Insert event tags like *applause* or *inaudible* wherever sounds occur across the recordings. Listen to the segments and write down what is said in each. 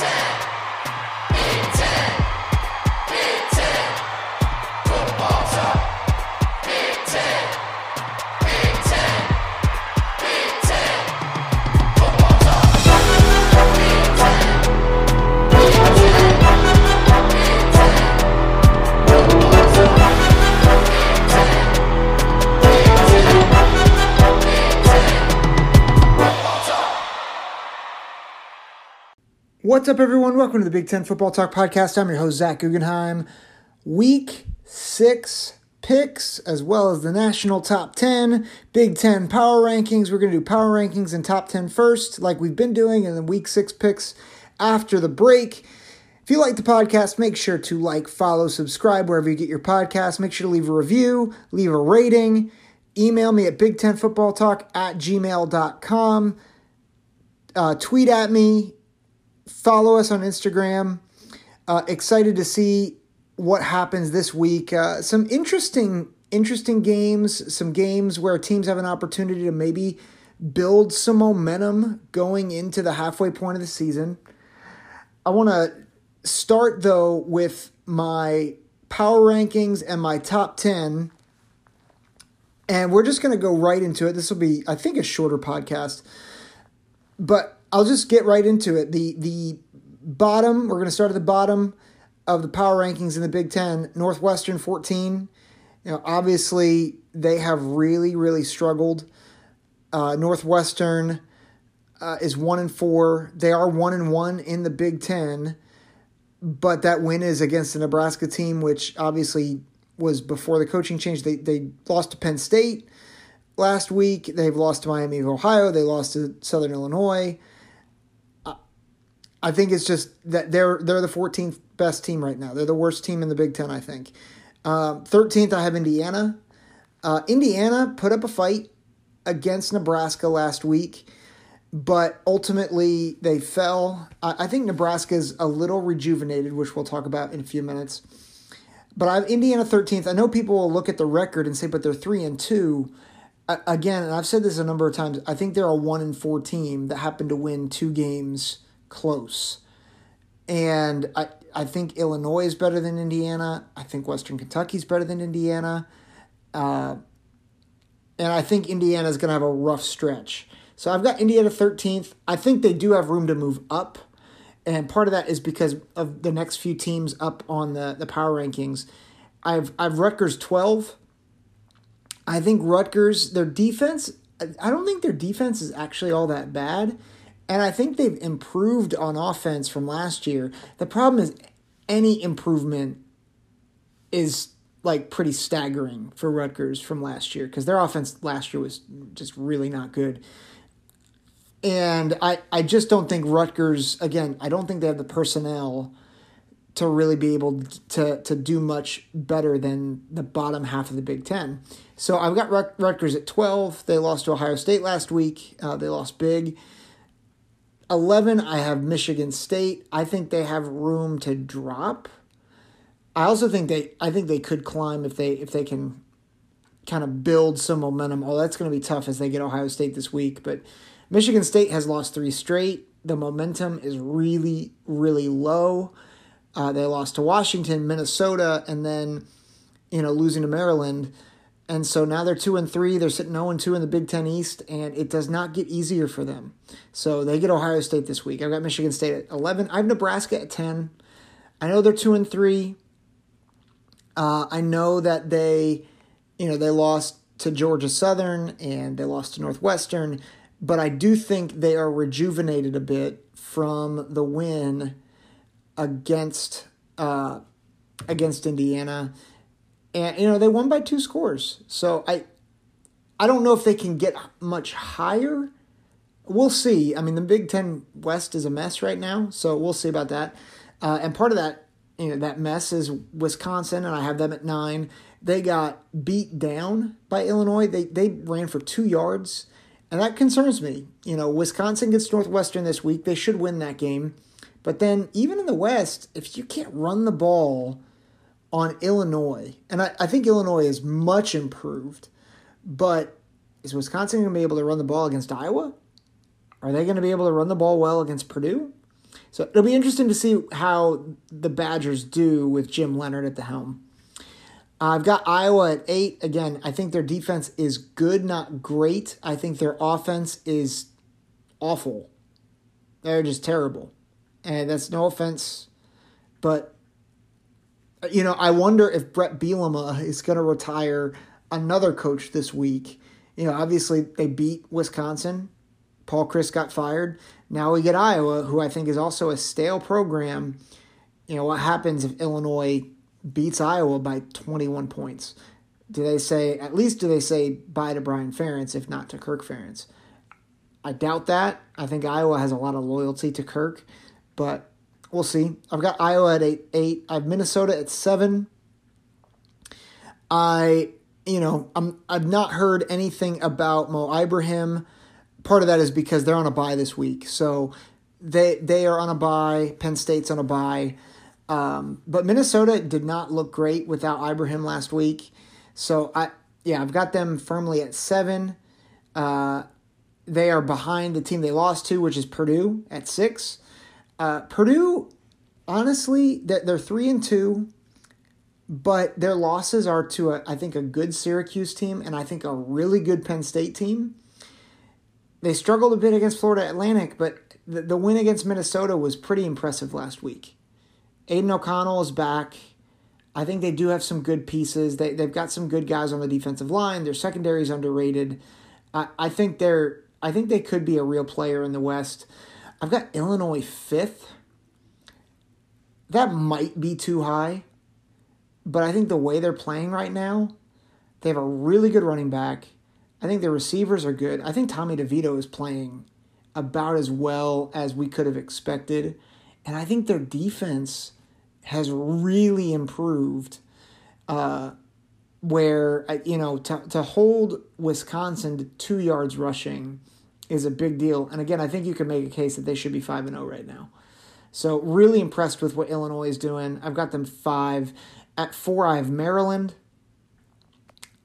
Mountain. What's up, everyone? Welcome to the Big Ten Football Talk Podcast. I'm your host, Zach Guggenheim. Week six picks, as well as the national top 10, Big Ten power rankings. We're going to do power rankings and top 10 first, like we've been doing, and then week six picks after the break. If you like the podcast, make sure to like, follow, subscribe wherever you get your podcast. Make sure to leave a review, leave a rating. Email me at Big Ten Football Talk at gmail.com. Uh, tweet at me follow us on Instagram. Uh, excited to see what happens this week. Uh, some interesting, interesting games. Some games where teams have an opportunity to maybe build some momentum going into the halfway point of the season. I want to start though with my power rankings and my top 10 and we're just going to go right into it this will be i think a shorter podcast but I'll just get right into it. The the bottom, we're going to start at the bottom of the power rankings in the Big 10. Northwestern 14. You know, obviously they have really really struggled. Uh, Northwestern uh, is 1 and 4. They are 1 and 1 in the Big 10, but that win is against the Nebraska team which obviously was before the coaching change. They they lost to Penn State last week. They've lost to Miami of Ohio. They lost to Southern Illinois. I think it's just that they're they're the 14th best team right now. They're the worst team in the Big Ten, I think. Uh, 13th, I have Indiana. Uh, Indiana put up a fight against Nebraska last week, but ultimately they fell. I, I think Nebraska is a little rejuvenated, which we'll talk about in a few minutes. But I have Indiana 13th. I know people will look at the record and say, but they're three and two. again, and I've said this a number of times. I think they're a one and four team that happened to win two games close. And I, I think Illinois is better than Indiana. I think Western Kentucky is better than Indiana. Uh, and I think Indiana is going to have a rough stretch. So I've got Indiana 13th. I think they do have room to move up. And part of that is because of the next few teams up on the, the power rankings. I've I've Rutgers 12. I think Rutgers, their defense, I don't think their defense is actually all that bad. And I think they've improved on offense from last year. The problem is any improvement is like pretty staggering for Rutgers from last year because their offense last year was just really not good. And I, I just don't think Rutgers, again, I don't think they have the personnel to really be able to, to do much better than the bottom half of the Big Ten. So I've got Rutgers at 12. They lost to Ohio State last week. Uh, they lost big. 11, I have Michigan State. I think they have room to drop. I also think they I think they could climb if they if they can kind of build some momentum. Oh, that's going to be tough as they get Ohio State this week, but Michigan State has lost 3 straight. The momentum is really really low. Uh, they lost to Washington, Minnesota, and then you know losing to Maryland. And so now they're 2 and 3. They're sitting 0 and 2 in the Big 10 East and it does not get easier for them. So they get Ohio State this week. I've got Michigan State at 11. I have Nebraska at 10. I know they're 2 and 3. Uh, I know that they you know, they lost to Georgia Southern and they lost to Northwestern, but I do think they are rejuvenated a bit from the win against uh, against Indiana and you know they won by two scores. So I I don't know if they can get much higher. We'll see. I mean, the Big Ten West is a mess right now, so we'll see about that. Uh, and part of that, you know, that mess is Wisconsin, and I have them at nine. They got beat down by Illinois. They they ran for two yards, and that concerns me. You know, Wisconsin gets Northwestern this week. They should win that game. But then, even in the West, if you can't run the ball on Illinois, and I, I think Illinois is much improved, but is Wisconsin going to be able to run the ball against Iowa? Are they going to be able to run the ball well against Purdue? So it'll be interesting to see how the Badgers do with Jim Leonhard at the helm. I've got Iowa at eight. Again, I think their defense is good, not great. I think their offense is awful. They're just terrible. And that's no offense, but you know, I wonder if Bret Bielema is going to retire another coach this week. You know, obviously they beat Wisconsin. Paul Chryst got fired. Now we get Iowa, who I think is also a stale program. You know, what happens if Illinois beats Iowa by 21 points? Do they say, at least do they say bye to Brian Ferentz, if not to Kirk Ferentz? I doubt that. I think Iowa has a lot of loyalty to Kirk, but we'll see. I've got Iowa at eight. Eight. I have Minnesota at seven. I, you know, I'm. I've not heard anything about Mo Ibrahim. Part of that is because they're on a bye this week, so they they are on a bye. Penn State's on a bye. Um, but Minnesota did not look great without Ibrahim last week. So I yeah, I've got them firmly at seven. Uh, they are behind the team they lost to, which is Purdue at six. Uh, Purdue, honestly, they're, they're three and two, but their losses are to a, I think a good Syracuse team and I think a really good Penn State team. They struggled a bit against Florida Atlantic, but the, the win against Minnesota was pretty impressive last week. Aidan O'Connell is back. I think they do have some good pieces. They, they've got some good guys on the defensive line. Their secondary is underrated. I, I think they're I think they could be a real player in the West. I've got Illinois fifth. That might be too high, but I think the way they're playing right now, they have a really good running back. I think their receivers are good. I think Tommy DeVito is playing about as well as we could have expected. And I think their defense has really improved. Uh, where uh, you know to, to hold Wisconsin to two yards rushing is a big deal. And again, I think you can make a case that they should be 5 and 0 right now. So, really impressed with what Illinois is doing. I've got them 5. At 4, I have Maryland.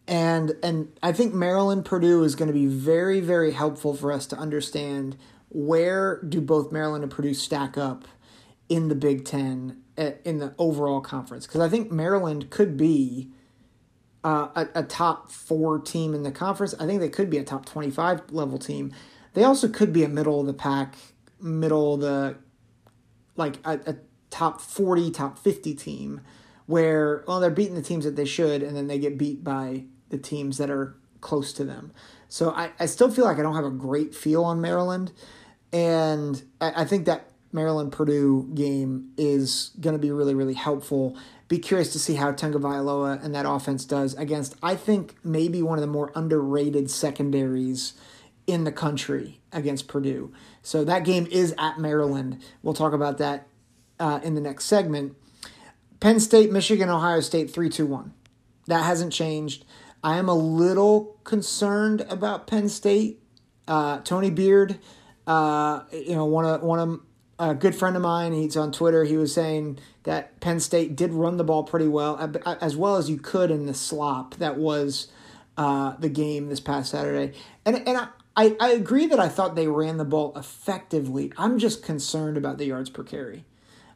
And and I think Maryland Purdue is going to be very very helpful for us to understand where do both Maryland and Purdue stack up in the Big 10 eh, in the overall conference because I think Maryland could be uh, a, a top four team in the conference. I think they could be a top 25 level team. They also could be a middle of the pack, middle of the like a, a top 40, top 50 team where well they're beating the teams that they should and then they get beat by the teams that are close to them. So I, I still feel like I don't have a great feel on Maryland. And I, I think that Maryland Purdue game is going to be really, really helpful. Be curious to see how Tagovailoa and that offense does against, I think, maybe one of the more underrated secondaries in the country against Purdue. So that game is at Maryland. We'll talk about that uh, in the next segment. Penn State, Michigan, Ohio State, 3 2 1. That hasn't changed. I am a little concerned about Penn State. Uh, Tony Beard, uh, you know, one of one of a good friend of mine. He's on Twitter. He was saying that Penn State did run the ball pretty well, as well as you could in the slop that was uh, the game this past Saturday. And and I, I, agree that I thought they ran the ball effectively. I'm just concerned about the yards per carry.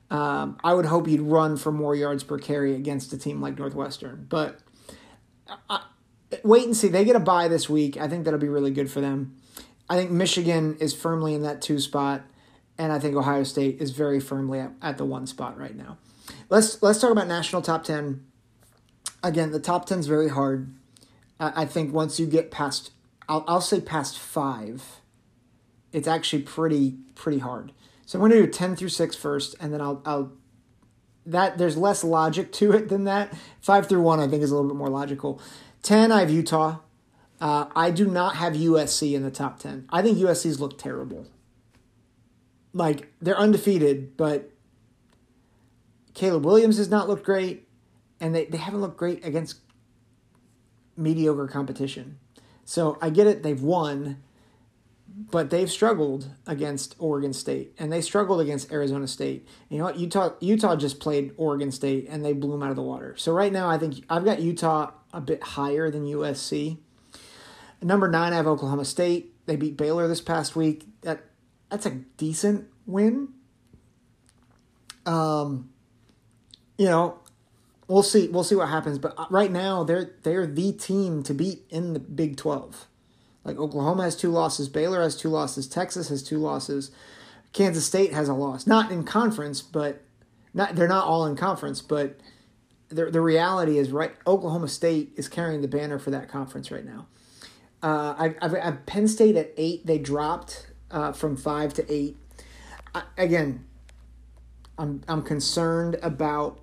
Um, I would hope you'd run for more yards per carry against a team like Northwestern. But I, wait and see. They get a bye this week. I think that'll be really good for them. I think Michigan is firmly in that two spot, and I think Ohio State is very firmly at, at the one spot right now. Let's let's talk about national top ten. Again, the top ten is very hard. I, I think once you get past I'll, I'll say past five, it's actually pretty pretty hard. So I'm going to do 10 through 6 first, and then I'll, I'll that there's less logic to it than that. 5 through 1 I think is a little bit more logical. 10 I have Utah. Uh, I do not have USC in the top 10. I think USC's look terrible. Like they're undefeated, but Caleb Williams has not looked great, and they, they haven't looked great against mediocre competition. So I get it, they've won, but they've struggled against Oregon State and they struggled against Arizona State. You know what? Utah Utah just played Oregon State and they blew them out of the water. So right now I think I've got Utah a bit higher than USC. Number 9 I have Oklahoma State. They beat Baylor this past week. That that's a decent win. Um, you know, we'll see. We'll see what happens. But uh, right now, they're they're the team to beat in the Big Twelve. Like Oklahoma has two losses, Baylor has two losses, Texas has two losses, Kansas State has a loss. Not in conference, but not they're not all in conference, but the the reality is right. Oklahoma State is carrying the banner for that conference right now. Uh, I, I've, I've Penn State at eight. They dropped uh, from five to eight. I, again, I'm I'm concerned about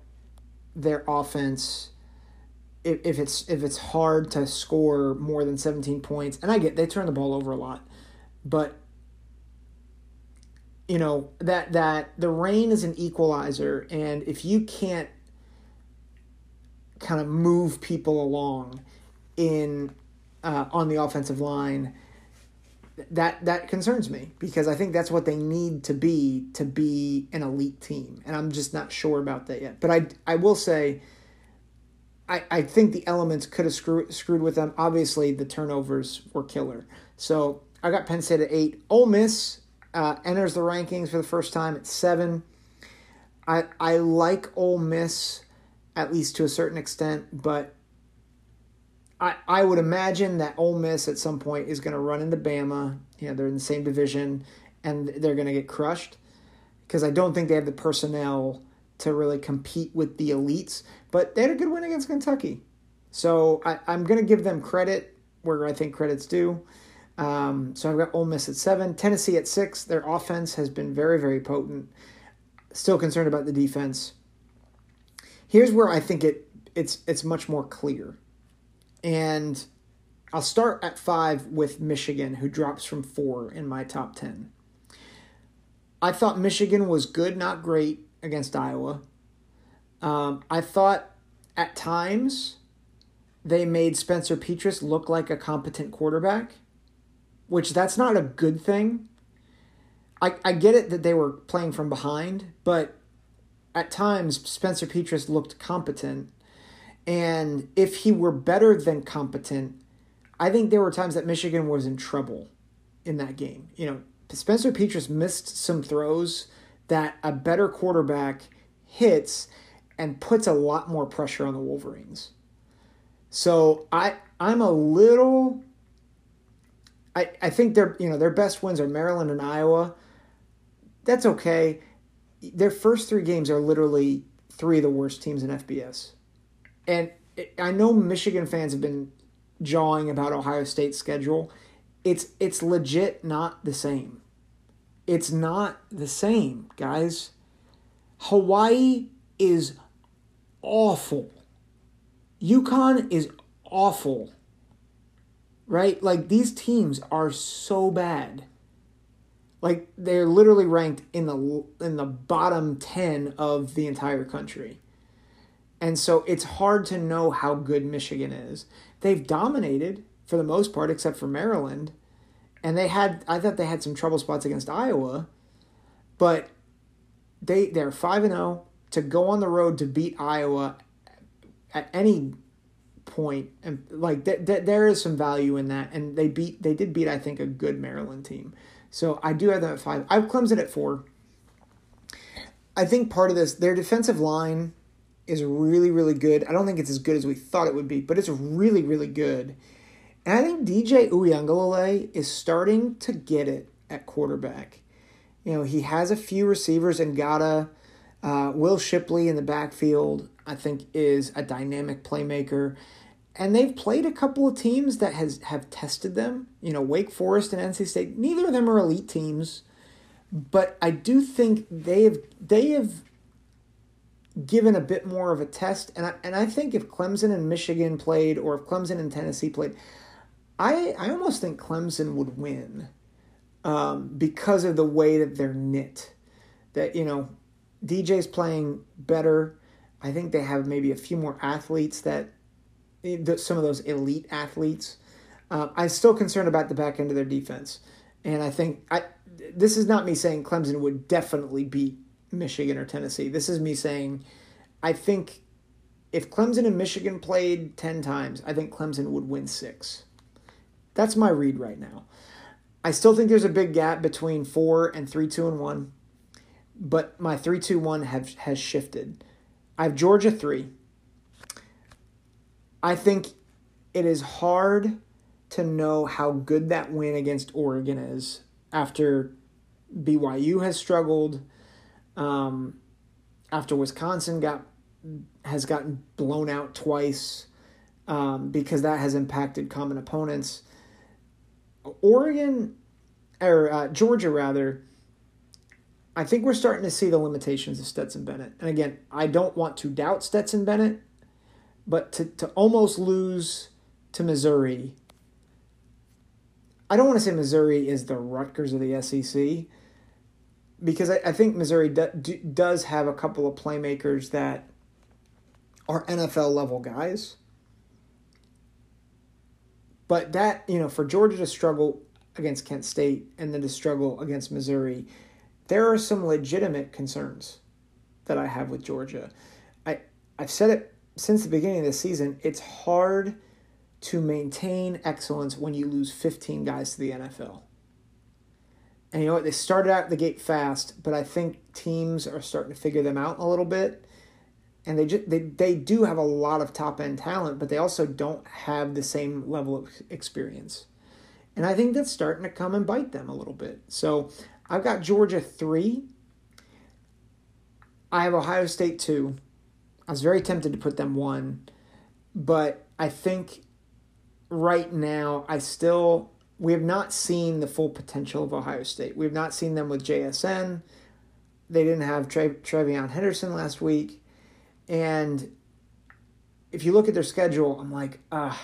their offense. If, if it's if it's hard to score more than 17 points, and I get they turn the ball over a lot, but you know that that the rain is an equalizer, and if you can't kind of move people along in uh, on the offensive line, that that concerns me because I think that's what they need to be to be an elite team, and I'm just not sure about that yet. But I I will say. I, I think the elements could have screwed screwed with them. Obviously, the turnovers were killer. So I got Penn State at eight. Ole Miss uh, enters the rankings for the first time at seven. I I like Ole Miss at least to a certain extent, but I, I would imagine that Ole Miss at some point is going to run into Bama. You know, they're in the same division, and they're going to get crushed because I don't think they have the personnel to really compete with the elites. But they had a good win against Kentucky, so I, I'm going to give them credit where I think credit's due. Um, so I've got Ole Miss at seven, Tennessee at six. Their offense has been very, very potent. Still concerned about the defense. Here's where I think it it's it's much more clear. And I'll start at five with Michigan, who drops from four in my top 10. I thought Michigan was good, not great, against Iowa. Um, I thought at times they made Spencer Petras look like a competent quarterback, which that's not a good thing. I, I get it that they were playing from behind, but at times Spencer Petras looked competent and if he were better than competent, I think there were times that Michigan was in trouble in that game. You know, Spencer Petras missed some throws that a better quarterback hits and puts a lot more pressure on the Wolverines. So I I'm a little I, I think their you know their best wins are Maryland and Iowa. That's okay. Their first three games are literally three of the worst teams in FBS and I know Michigan fans have been jawing about Ohio State's schedule. It's it's legit not the same. It's not the same, guys. Hawaii is awful. UConn is awful. Right? Like these teams are so bad. Like they're literally ranked in the in the bottom 10 of the entire country. And so it's hard to know how good Michigan is. They've dominated for the most part, except for Maryland. And they had, I thought they had some trouble spots against Iowa, but they they're five and zero oh. to go on the road to beat Iowa at any point, and like th- th- there is some value in that. And they beat, they did beat, I think, a good Maryland team. So I do have them at five. I have Clemson at four. I think part of this, their defensive line is really, really good. I don't think it's as good as we thought it would be, but it's really, really good. And I think DJ Uiagalelei is starting to get it at quarterback. You know, he has a few receivers and Ngata. Uh, Will Shipley in the backfield, I think, is a dynamic playmaker. And they've played a couple of teams that has have tested them. You know, Wake Forest and NC State. Neither of them are elite teams, but I do think they have they have given a bit more of a test. And I, and I think if Clemson and Michigan played, or if Clemson and Tennessee played, I, I almost think Clemson would win um, because of the way that they're knit. That, you know, DJ's playing better. I think they have maybe a few more athletes that some of those elite athletes. Uh, I'm still concerned about the back end of their defense. And I think I this is not me saying Clemson would definitely beat Michigan or Tennessee. This is me saying, I think if Clemson and Michigan played 10 times, I think Clemson would win six. That's my read right now. I still think there's a big gap between four and three, two, and one. but my three two one have has shifted. I have Georgia three. I think it is hard to know how good that win against Oregon is after BYU has struggled, um, after Wisconsin got has gotten blown out twice um, because that has impacted common opponents. Oregon or uh, Georgia rather. I think we're starting to see the limitations of Stetson Bennett. And again, I don't want to doubt Stetson Bennett, but to, to almost lose to Missouri, I don't want to say Missouri is the Rutgers of the SEC, because I, I think Missouri do, do, does have a couple of playmakers that are NFL level guys. But that, you know, for Georgia to struggle against Kent State and then to struggle against Missouri, there are some legitimate concerns that I have with Georgia. I I've said it since the beginning of the season. It's hard to maintain excellence when you lose 15 guys to the NFL. And you know what? They started out the gate fast, but I think teams are starting to figure them out a little bit. And they just they, they do have a lot of top end talent, but they also don't have the same level of experience. And I think that's starting to come and bite them a little bit. So I've got Georgia three. I have Ohio State two. I was very tempted to put them one, but I think right now I still we have not seen the full potential of Ohio State. We have not seen them with JSN. They didn't have Tre- TreVeyon Henderson last week. And if you look at their schedule, I'm like, ah,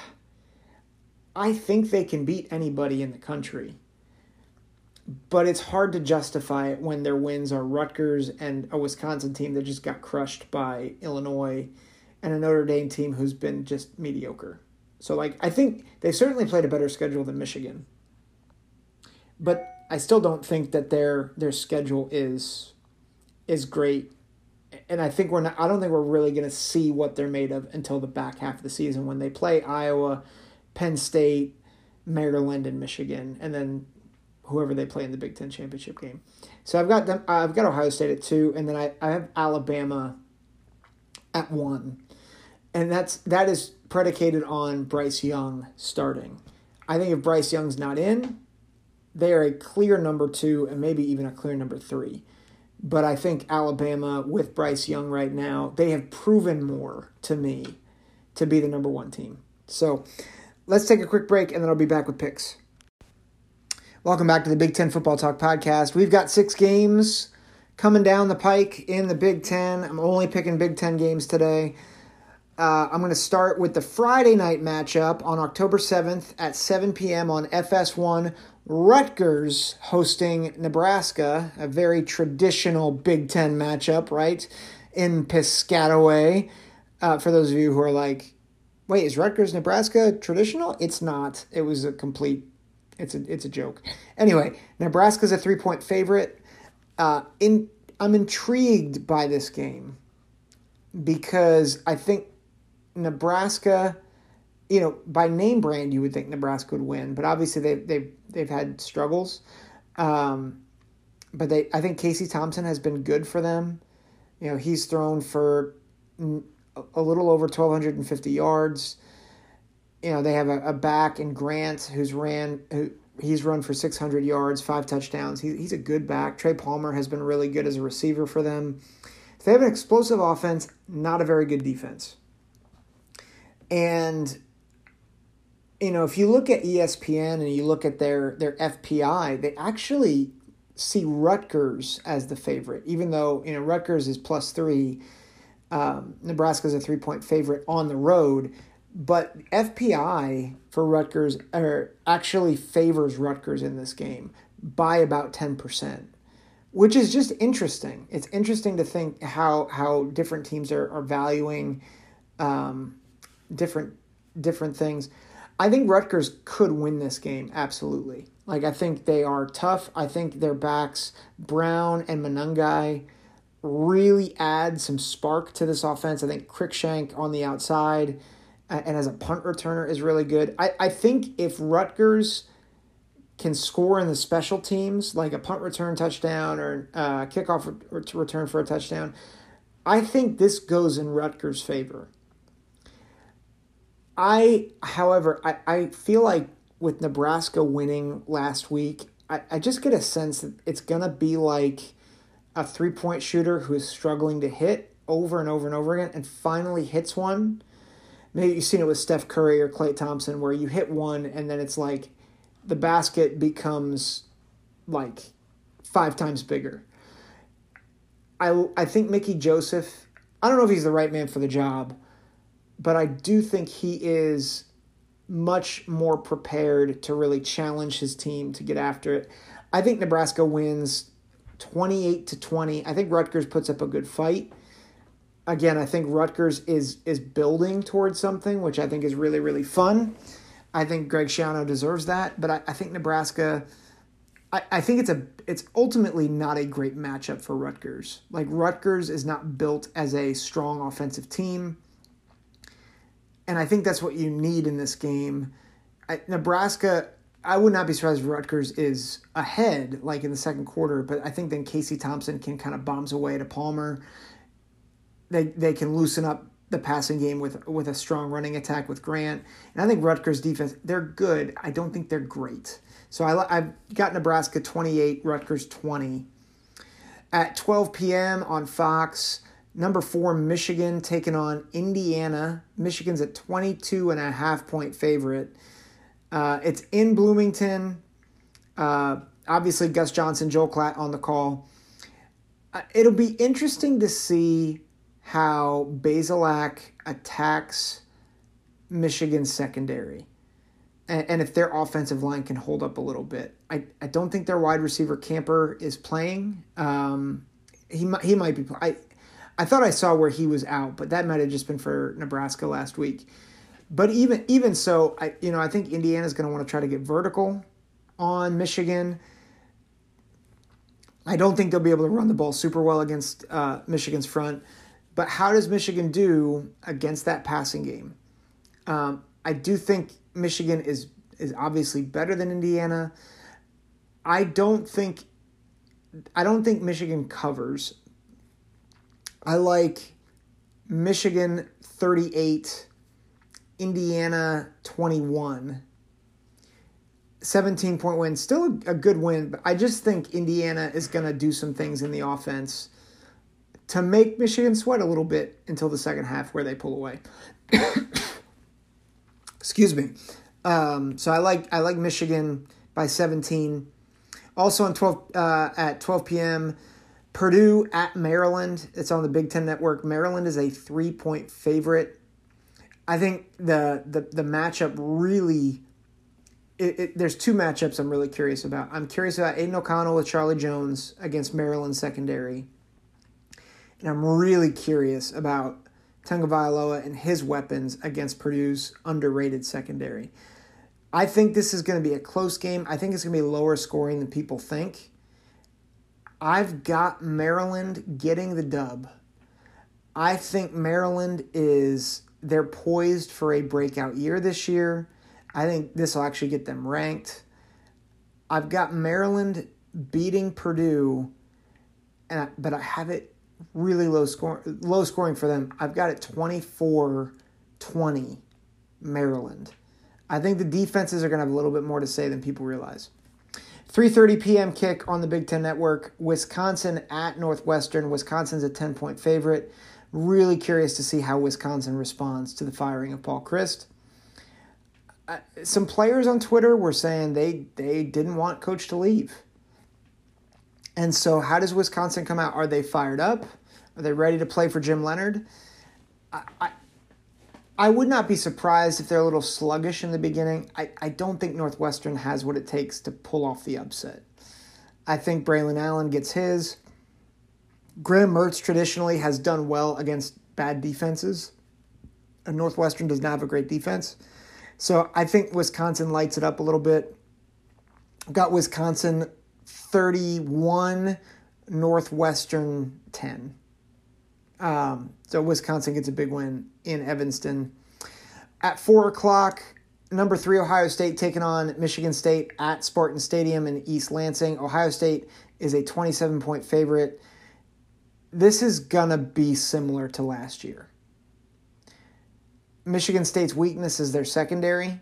I think they can beat anybody in the country. But it's hard to justify it when their wins are Rutgers and a Wisconsin team that just got crushed by Illinois and a Notre Dame team who's been just mediocre. So like I think they certainly played a better schedule than Michigan. But I still don't think that their their schedule is is great. And I think we're not I don't think we're really going to see what they're made of until the back half of the season when they play Iowa, Penn State, Maryland and Michigan and then whoever they play in the Big 10 championship game. So I've got them I've got Ohio State at 2 and then I I have Alabama at 1. And that's that is predicated on Bryce Young starting. I think if Bryce Young's not in, they are a clear number two and maybe even a clear number three. But I think Alabama, with Bryce Young right now, they have proven more to me to be the number one team. So let's take a quick break and then I'll be back with picks. Welcome back to the Big Ten Football Talk podcast. We've got six games coming down the pike in the Big Ten. I'm only picking Big Ten games today. Uh, I'm going to start with the Friday night matchup on October 7th at 7 p.m. on FS1. Rutgers hosting Nebraska, a very traditional Big Ten matchup, right? In Piscataway. Uh, for those of you who are like, wait, is Rutgers Nebraska traditional? It's not. It was a complete. It's a it's a joke. Anyway, Nebraska's a three point favorite. Uh, in I'm intrigued by this game because I think Nebraska, you know, by name brand, you would think Nebraska would win, but obviously they they've they've had struggles. Um, but they, I think Casey Thompson has been good for them. You know, he's thrown for a little over twelve hundred and fifty yards. You know, they have a, a back in Grant who's ran who he's run for 600 yards, five touchdowns. He, he's a good back. Trey Palmer has been really good as a receiver for them. They have an explosive offense, not a very good defense. And you know, if you look at ESPN and you look at their their FPI, they actually see Rutgers as the favorite, even though you know Rutgers is plus three. Um, Nebraska is a three point favorite on the road, but FPI for Rutgers er, actually favors Rutgers in this game by about ten percent, which is just interesting. It's interesting to think how how different teams are are valuing. Um, different different things. I think Rutgers could win this game absolutely. Like I think they are tough. I think their backs Brown and Monangai really add some spark to this offense. I think Cruickshank on the outside and as a punt returner is really good. I, I think if Rutgers can score in the special teams, like a punt return touchdown or uh, kickoff to return for a touchdown, I think this goes in Rutgers' favor. I, however, I, I feel like with Nebraska winning last week, I, I just get a sense that it's going to be like a three point shooter who is struggling to hit over and over and over again and finally hits one. Maybe you've seen it with Steph Curry or Klay Thompson where you hit one and then it's like the basket becomes like five times bigger. I, I think Mickey Joseph, I don't know if he's the right man for the job, but I do think he is much more prepared to really challenge his team to get after it. I think Nebraska wins 28 to 20. I think Rutgers puts up a good fight. Again, I think Rutgers is is building towards something, which I think is really, really fun. I think Greg Schiano deserves that, but I, I think Nebraska I, I think it's a it's ultimately not a great matchup for Rutgers. Like Rutgers is not built as a strong offensive team. And I think that's what you need in this game. Nebraska I would not be surprised if Rutgers is ahead, like in the second quarter, but I think then Casey Thompson can kind of bombs away to Palmer. They they can loosen up the passing game with with a strong running attack with Grant, and I think Rutgers defense they're good. I don't think they're great. So I I've got Nebraska twenty eight, Rutgers twenty. At twelve p.m. on Fox, number four Michigan taking on Indiana. Michigan's a 22 and a half point favorite. Uh, it's in Bloomington. Uh, obviously, Gus Johnson, Joel Klatt on the call. Uh, it'll be interesting to see how Bazelak attacks Michigan's secondary and, if their offensive line can hold up a little bit. I, I don't think their wide receiver Camper is playing. Um, he, might, he might be. I, I thought I saw where he was out, but that might have just been for Nebraska last week. But even even so, I you know I think Indiana's going to want to try to get vertical on Michigan. I don't think they'll be able to run the ball super well against uh, Michigan's front. But how does Michigan do against that passing game? Um, I do think Michigan is is obviously better than Indiana. I don't think I don't think Michigan covers. I like Michigan 38 Indiana 21. 17 point win, still a, good win, but I just think Indiana is going to do some things in the offense to make Michigan sweat a little bit until the second half where they pull away. *coughs* Excuse me. Um, so I like I like Michigan by 17. Also on 12 uh, at 12 p.m. Purdue at Maryland. It's on the Big Ten Network. Maryland is a three point favorite. I think the the the matchup really. It, it, there's two matchups I'm really curious about. I'm curious about Aidan O'Connell with Charlie Jones against Maryland secondary, and I'm really curious about Tagovailoa and his weapons against Purdue's underrated secondary. I think this is going to be a close game. I think it's going to be lower scoring than people think. I've got Maryland getting the dub. I think Maryland is they're poised for a breakout year this year. I think this will actually get them ranked. I've got Maryland beating Purdue, and I, but I have it really low score low scoring for them. I've got it 24-20 Maryland. I think the defenses are going to have a little bit more to say than people realize. 3:30 p.m. kick on the Big 10 network. Wisconsin at Northwestern. Wisconsin's a 10-point favorite. Really curious to see how Wisconsin responds to the firing of Paul Chryst. Uh, some players on Twitter were saying they they didn't want coach to leave. And so, how does Wisconsin come out? Are they fired up? Are they ready to play for Jim Leonhard? I, I, I would not be surprised if they're a little sluggish in the beginning. I, I don't think Northwestern has what it takes to pull off the upset. I think Braylon Allen gets his. Graham Mertz traditionally has done well against bad defenses. And Northwestern does not have a great defense. So I think Wisconsin lights it up a little bit. Got Wisconsin 31, Northwestern 10. Um, so Wisconsin gets a big win in Evanston. At 4 o'clock, number three, Ohio State taking on Michigan State at Spartan Stadium in East Lansing. Ohio State is a 27 point favorite. This is going to be similar to last year. Michigan State's weakness is their secondary.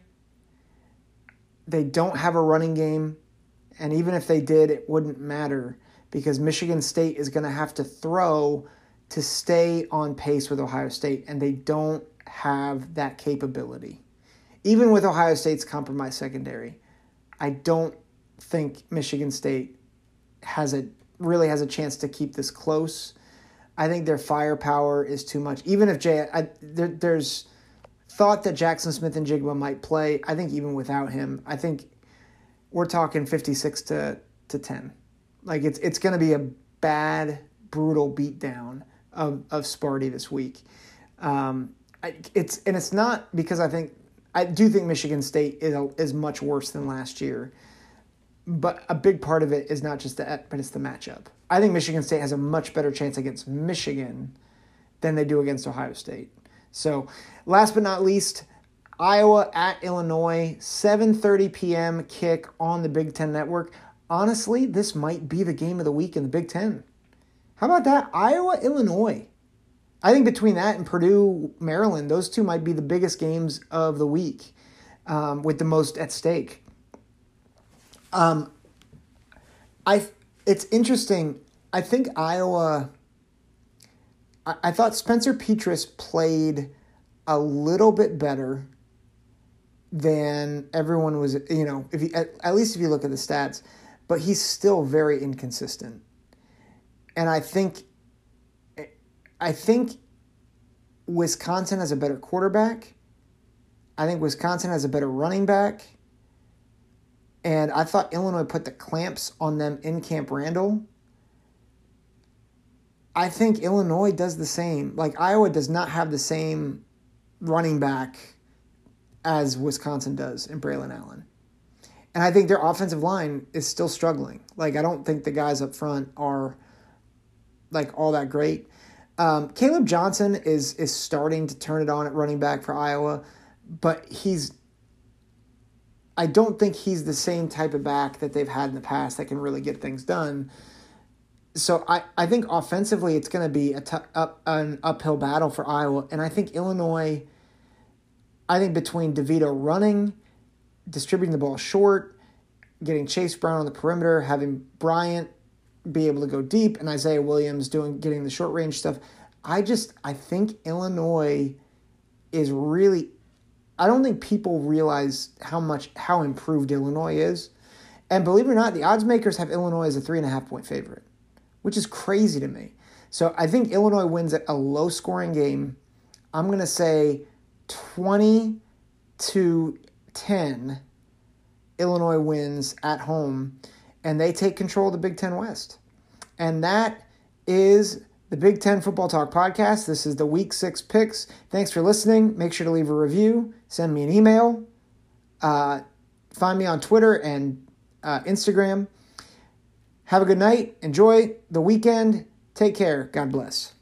They don't have a running game, and even if they did, it wouldn't matter because Michigan State is going to have to throw to stay on pace with Ohio State, and they don't have that capability. Even with Ohio State's compromised secondary, I don't think Michigan State has a really has a chance to keep this close. I think their firepower is too much. Even if Jay, I, there, there's thought that Jackson Smith-Njigba might play. I think even without him, I think we're talking 56 to, to 10. Like it's it's going to be a bad, brutal beatdown of of Sparty this week. Um, it's and it's not because I think I do think Michigan State is is much worse than last year, but a big part of it is not just the but it's the matchup. I think Michigan State has a much better chance against Michigan than they do against Ohio State. So, last but not least, Iowa at Illinois, 7:30 p.m. kick on the Big 10 network. Honestly, this might be the game of the week in the Big 10. How about that? Iowa, Illinois. I think between that and Purdue, Maryland, those two might be the biggest games of the week um, with the most at stake. Um, I it's interesting. I think Iowa I, I thought Spencer Petras played a little bit better than everyone was. You know, if you, at, at least if you look at the stats, but he's still very inconsistent. And I think, I think Wisconsin has a better quarterback. I think Wisconsin has a better running back. And I thought Illinois put the clamps on them in Camp Randall. I think Illinois does the same. Like Iowa does not have the same running back as Wisconsin does in Braylon Allen. And I think their offensive line is still struggling. Like I don't think the guys up front are like all that great. Um, Kaleb Johnson is is starting to turn it on at running back for Iowa, but he's I don't think he's the same type of back that they've had in the past that can really get things done so I, I think offensively it's going to be a t- up, an uphill battle for Iowa. And I think Illinois, I think between DeVito running, distributing the ball short, getting Chase Brown on the perimeter, having Bryant be able to go deep, and Isaiah Williams doing getting the short range stuff, I just I think Illinois is really I don't think people realize how much how improved Illinois is. And believe it or not, the odds makers have Illinois as a three and a half point favorite which is crazy to me. So I think Illinois wins at a low scoring game. I'm to say 20 to 10. Illinois wins at home and they take control of the Big Ten West. And that is the Big Ten Football Talk podcast. This is the week six picks. Thanks for listening. Make sure to leave a review, send me an email, uh, find me on Twitter and uh, Instagram. Have a good night. Enjoy the weekend. Take care. God bless.